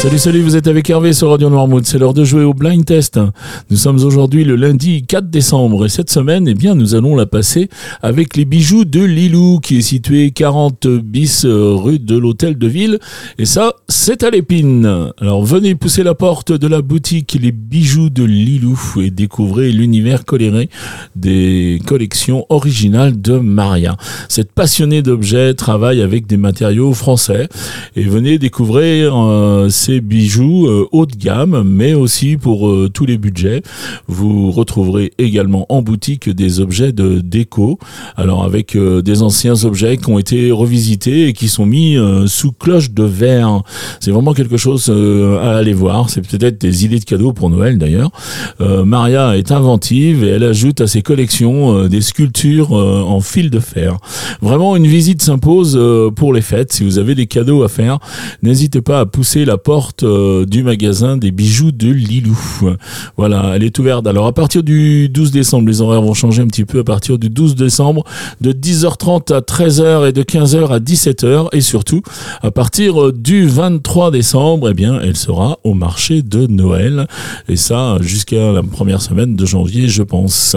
Salut, salut, vous êtes avec Hervé sur Radio Noirmouth. C'est l'heure de jouer au blind test. Nous sommes aujourd'hui le lundi 4 décembre et cette semaine, eh bien, nous allons la passer avec les bijoux de Lilou qui est situé 40 bis euh, rue de l'Hôtel de Ville. Et ça, c'est à l'épine. Alors venez pousser la porte de la boutique Les bijoux de Lilou et découvrez l'univers coléré des collections originales de Maria. Cette passionnée d'objets travaille avec des matériaux français et venez découvrir euh, bijoux euh, haut de gamme, mais aussi pour euh, tous les budgets. Vous retrouverez également en boutique des objets de déco, alors avec euh, des anciens objets qui ont été revisités et qui sont mis sous cloche de verre. C'est vraiment quelque chose à aller voir. C'est peut-être des idées de cadeaux pour Noël d'ailleurs. Maria est inventive et elle ajoute à ses collections des sculptures en fil de fer. Vraiment, une visite s'impose pour les fêtes. Si vous avez des cadeaux à faire, n'hésitez pas à pousser la porte euh, du magasin des bijoux de Lilou. Voilà, elle est ouverte. Alors à partir du 12 décembre, les horaires vont changer un petit peu. À partir du 12 décembre, de 10h30 à 13h et de 15h à 17h. Et surtout, à partir du 23 décembre, eh bien, elle sera au marché de Noël. Et ça, jusqu'à la première semaine de janvier, je pense.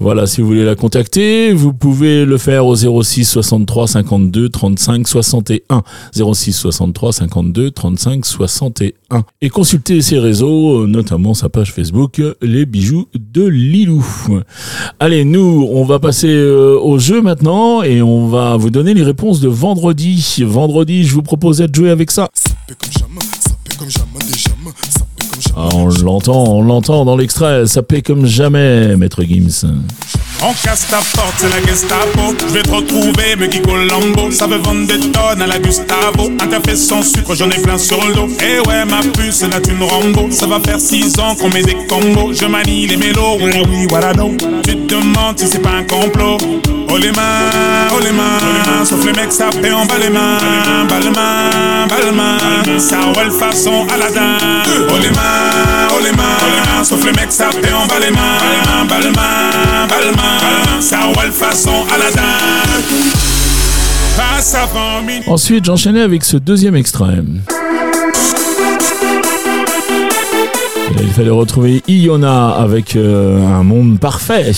Voilà, si vous voulez la contacter, vous pouvez le faire au 06 63 52 35 61. 06 63 52 35 61. 61. Et consultez ses réseaux, notamment sa page Facebook, les bijoux de Lilou. Allez, nous, on va passer euh, au jeu maintenant et on va vous donner les réponses de vendredi. Vendredi, je vous propose de jouer avec ça. Ah, on l'entend, on l'entend dans l'extrait, ça paie comme jamais, maître Gims. On casse ta porte, c'est la Gestapo. Je vais te retrouver, me Guy Colombo. Ça veut vendre des tonnes à la Gustavo. Un café sans sucre, j'en ai plein sur le dos. Eh ouais, ma puce, là tu me Rambo. Ça va faire six ans qu'on met des combos. Je manie les mélos, oui, voilà non. Tu te demandes si c'est pas un complot. Oh les mains, oh les mains. Sauf les mecs, ça fait en bas les mains. Bas les mains, bas les mains. Ça roule façon Aladdin. Oh les mains, oh les mains. Sauf les mecs, ça fait en bas les mains. Bas les mains, bas les mains. façon Ensuite, j'enchaînais avec ce deuxième extrait. il fallait retrouver Iona avec euh, un monde parfait.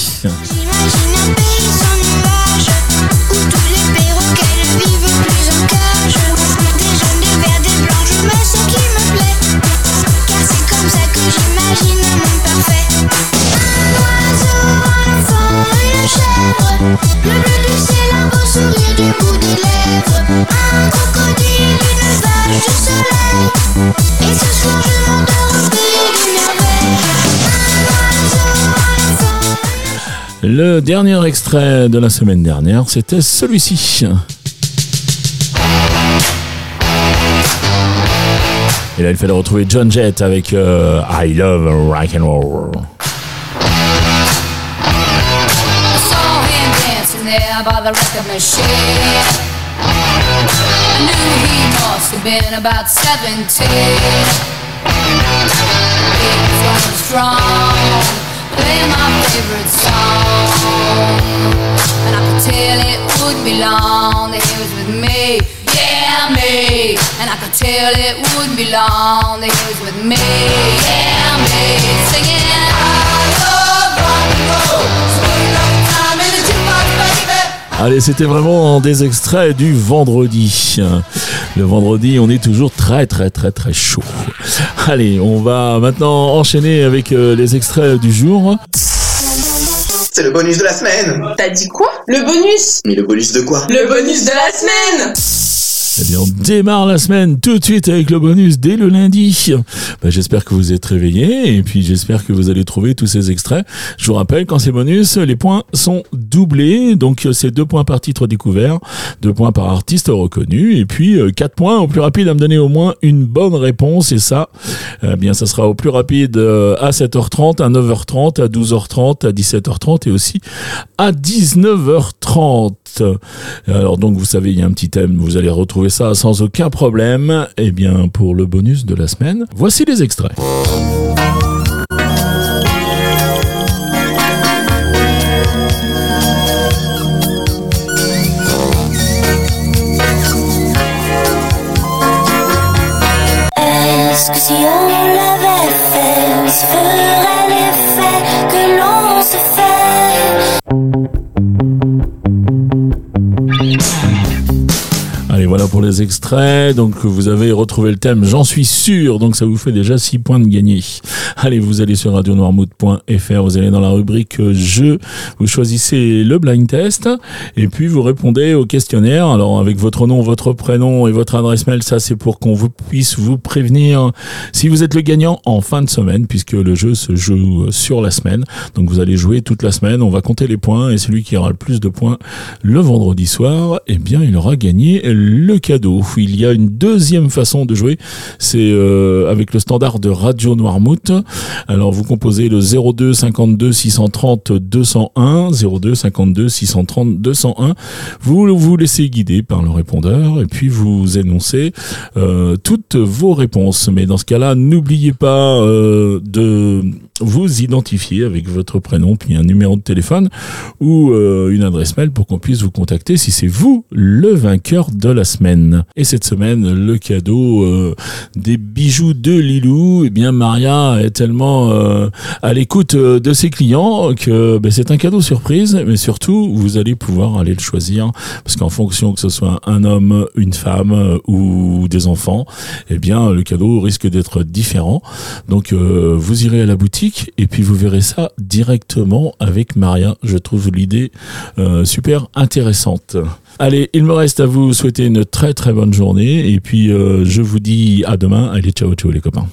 Le dernier extrait de la semaine dernière, c'était celui-ci. Et là, il fallait retrouver John Jett avec euh, I Love Rock and Roll. by the record. I knew he must have been about 17. He was strong, playing my favorite song. And I could tell it would be long that he was with me. Yeah, me. And I could tell it would be long that he was with me. Allez, c'était vraiment des extraits du vendredi. Le vendredi, on est toujours très très très très chaud. Allez, on va maintenant enchaîner avec euh, les extraits du jour. C'est le bonus de la semaine. T'as dit quoi? Le bonus? Mais le bonus de quoi? Le bonus de la semaine eh bien, on démarre la semaine tout de suite avec le bonus dès le lundi. Ben, j'espère que vous êtes réveillés et puis j'espère que vous allez trouver tous ces extraits. Je vous rappelle, quand c'est bonus, les points sont doublés. Donc, c'est deux points par titre découvert, deux points par artiste reconnu et puis euh, quatre points au plus rapide à me donner au moins une bonne réponse. Et ça, eh bien, ça sera au plus rapide euh, à 7h30, à 9h30, à 12h30, à 17h30 et aussi à 19h30. Alors donc vous savez, il y a un petit thème, vous allez retrouver retrouver ça sans aucun problème, eh bien, pour le bonus de la semaine, voici les extraits. Est-ce que si on l'avait fait, on se ferait l'effet que l'on se fait? Les extraits. Donc, vous avez retrouvé le thème, j'en suis sûr. Donc, ça vous fait déjà 6 points de gagné. Allez, vous allez sur radionoirmout.fr, vous allez dans la rubrique jeu, vous choisissez le blind test et puis vous répondez au questionnaire. Alors, avec votre nom, votre prénom et votre adresse mail, ça c'est pour qu'on vous puisse vous prévenir si vous êtes le gagnant en fin de semaine puisque le jeu se joue sur la semaine. Donc, vous allez jouer toute la semaine. On va compter les points et celui qui aura le plus de points le vendredi soir, eh bien, il aura gagné le Il y a une deuxième façon de jouer, c'est euh, avec le standard de Radio Noirmouth. Alors vous composez le 02 52 630 201, 02 52 630 201. Vous vous laissez guider par le répondeur et puis vous énoncez euh, toutes vos réponses. Mais dans ce cas-là, n'oubliez pas euh, de vous identifier avec votre prénom puis un numéro de téléphone ou euh, une adresse mail pour qu'on puisse vous contacter si c'est vous le vainqueur de la semaine. Et cette semaine, le cadeau euh, des bijoux de Lilou, eh bien Maria est tellement euh, à l'écoute euh, de ses clients que ben, c'est un cadeau surprise, mais surtout vous allez pouvoir aller le choisir parce qu'en fonction que ce soit un homme, une femme ou des enfants, eh bien le cadeau risque d'être différent. Donc vous irez à la boutique et puis vous verrez ça directement avec Maria. Je trouve l'idée super intéressante. Allez, il me reste à vous souhaiter une très très bonne journée et puis euh, je vous dis à demain. Allez, ciao ciao les copains.